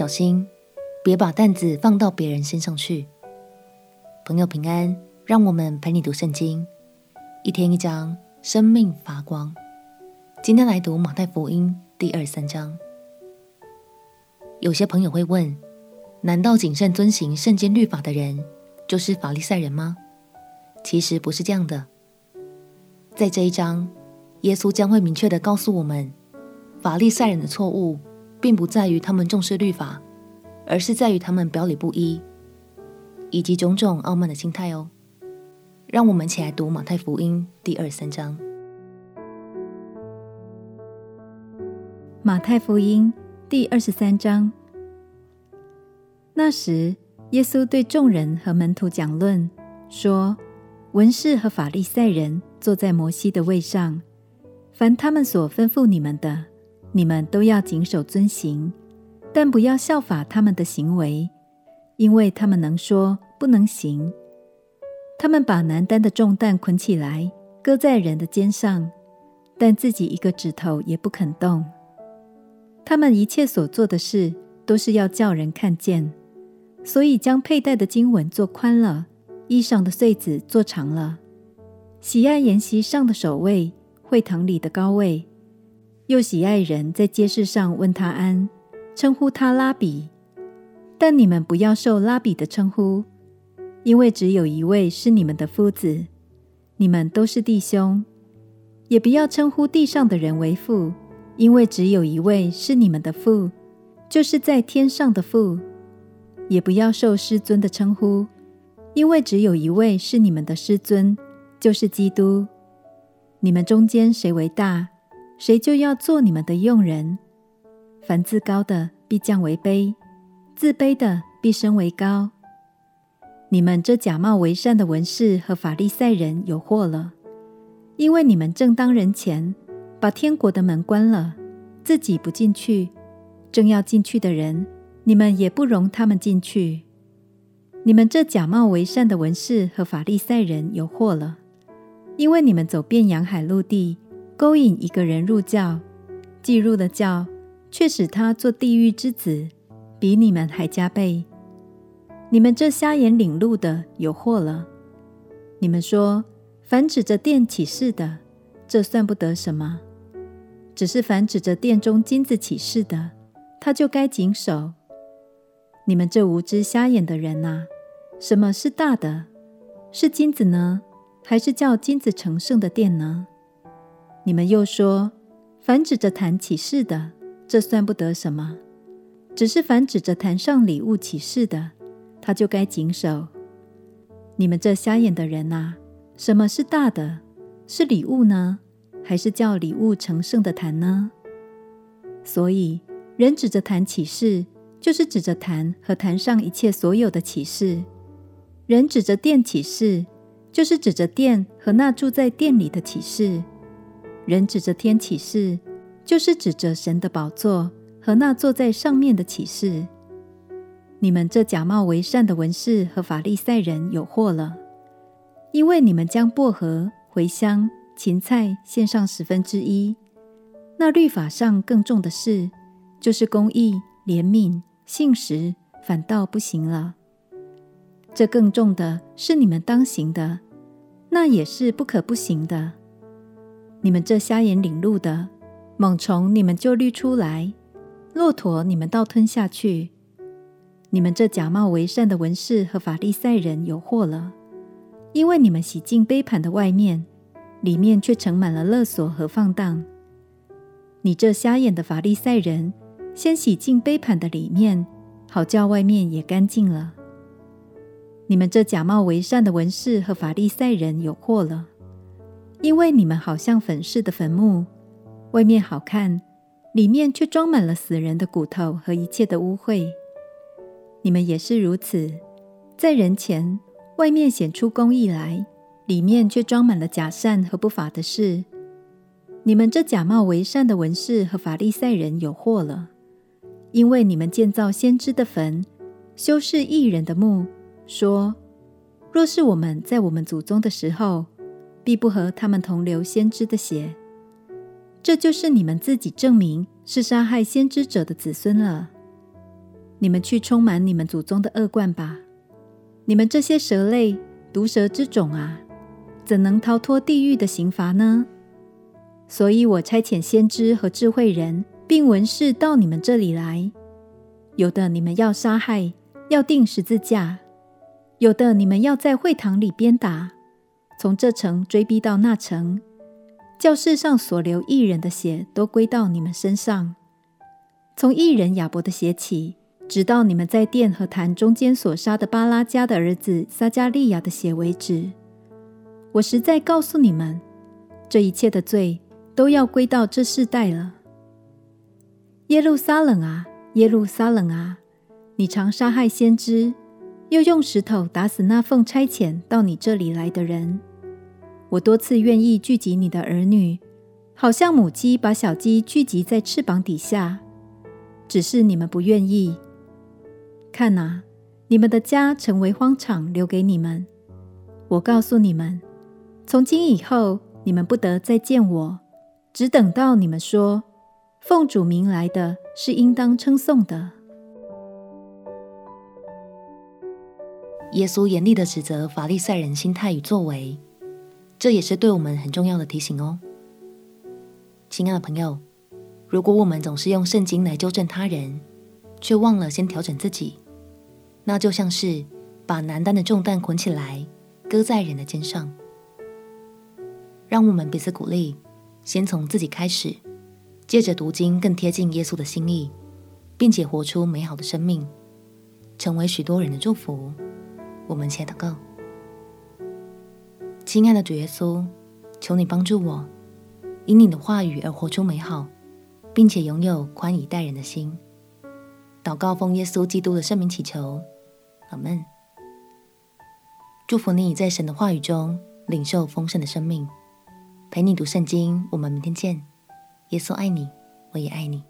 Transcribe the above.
小心，别把担子放到别人身上去。朋友平安，让我们陪你读圣经，一天一章，生命发光。今天来读马太福音第二三章。有些朋友会问：难道谨慎遵行圣经律法的人就是法利赛人吗？其实不是这样的。在这一章，耶稣将会明确地告诉我们，法利赛人的错误。并不在于他们重视律法，而是在于他们表里不一，以及种种傲慢的心态哦。让我们一起来读马太福音第二三章。马太福音第二十三章。那时，耶稣对众人和门徒讲论，说：“文士和法利赛人坐在摩西的位上，凡他们所吩咐你们的。”你们都要谨守遵行，但不要效法他们的行为，因为他们能说，不能行。他们把难担的重担捆起来，搁在人的肩上，但自己一个指头也不肯动。他们一切所做的事，都是要叫人看见，所以将佩戴的经文做宽了，衣裳的穗子做长了，喜爱筵席上的首位，会堂里的高位。又喜爱人在街市上问他安，称呼他拉比。但你们不要受拉比的称呼，因为只有一位是你们的夫子，你们都是弟兄。也不要称呼地上的人为父，因为只有一位是你们的父，就是在天上的父。也不要受师尊的称呼，因为只有一位是你们的师尊，就是基督。你们中间谁为大？谁就要做你们的用人。凡自高的必降为卑，自卑的必升为高。你们这假冒为善的文士和法利赛人有祸了，因为你们正当人前把天国的门关了，自己不进去，正要进去的人，你们也不容他们进去。你们这假冒为善的文士和法利赛人有祸了，因为你们走遍洋海陆地。勾引一个人入教，既入了教，却使他做地狱之子，比你们还加倍。你们这瞎眼领路的有祸了！你们说，凡指着殿起誓的，这算不得什么；只是凡指着殿中金子起誓的，他就该谨守。你们这无知瞎眼的人哪，什么是大的？是金子呢，还是叫金子成圣的殿呢？你们又说，凡指着坛起誓的，这算不得什么；只是凡指着坛上礼物起誓的，他就该谨守。你们这瞎眼的人呐、啊，什么是大的？是礼物呢，还是叫礼物成圣的坛呢？所以，人指着坛起誓，就是指着坛和坛上一切所有的起誓；人指着殿起誓，就是指着殿和那住在殿里的起誓。人指着天起誓，就是指着神的宝座和那坐在上面的起誓。你们这假冒为善的文士和法利赛人有祸了，因为你们将薄荷、茴香、芹菜献上十分之一，那律法上更重的事，就是公义、怜悯、信实，反倒不行了。这更重的是你们当行的，那也是不可不行的。你们这瞎眼领路的，猛虫你们就滤出来，骆驼你们倒吞下去。你们这假冒为善的文士和法利赛人有祸了，因为你们洗净杯盘的外面，里面却盛满了勒索和放荡。你这瞎眼的法利赛人，先洗净杯盘的里面，好叫外面也干净了。你们这假冒为善的文士和法利赛人有祸了。因为你们好像粉饰的坟墓，外面好看，里面却装满了死人的骨头和一切的污秽。你们也是如此，在人前外面显出公义来，里面却装满了假善和不法的事。你们这假冒为善的文士和法利赛人有祸了，因为你们建造先知的坟，修饰义人的墓，说：若是我们在我们祖宗的时候。必不和他们同流先知的血，这就是你们自己证明是杀害先知者的子孙了。你们去充满你们祖宗的恶贯吧！你们这些蛇类、毒蛇之种啊，怎能逃脱地狱的刑罚呢？所以我差遣先知和智慧人，并文士到你们这里来，有的你们要杀害，要钉十字架；有的你们要在会堂里鞭打，从这城追逼到那城，教室上所流义人的血都归到你们身上。从义人亚伯的血起，直到你们在殿和坛中间所杀的巴拉加的儿子撒迦利亚的血为止，我实在告诉你们，这一切的罪都要归到这世代了。耶路撒冷啊，耶路撒冷啊，你常杀害先知，又用石头打死那奉差遣到你这里来的人。我多次愿意聚集你的儿女，好像母鸡把小鸡聚集在翅膀底下。只是你们不愿意。看啊，你们的家成为荒场，留给你们。我告诉你们，从今以后，你们不得再见我，只等到你们说，奉主名来的是应当称颂的。耶稣严厉地指责法利赛人心态与作为，这也是对我们很重要的提醒哦，亲爱的朋友。如果我们总是用圣经来纠正他人，却忘了先调整自己，那就像是把难担的重担捆起来，搁在人的肩上。让我们彼此鼓励，先从自己开始，借着读经更贴近耶稣的心意，并且活出美好的生命，成为许多人的祝福。我们且祷告：亲爱的主耶稣，求你帮助我，因你的话语而活出美好。并且拥有宽以待人的心。祷告奉耶稣基督的圣名祈求，阿门。祝福你在神的话语中领受丰盛的生命。陪你读圣经，我们明天见。耶稣爱你，我也爱你。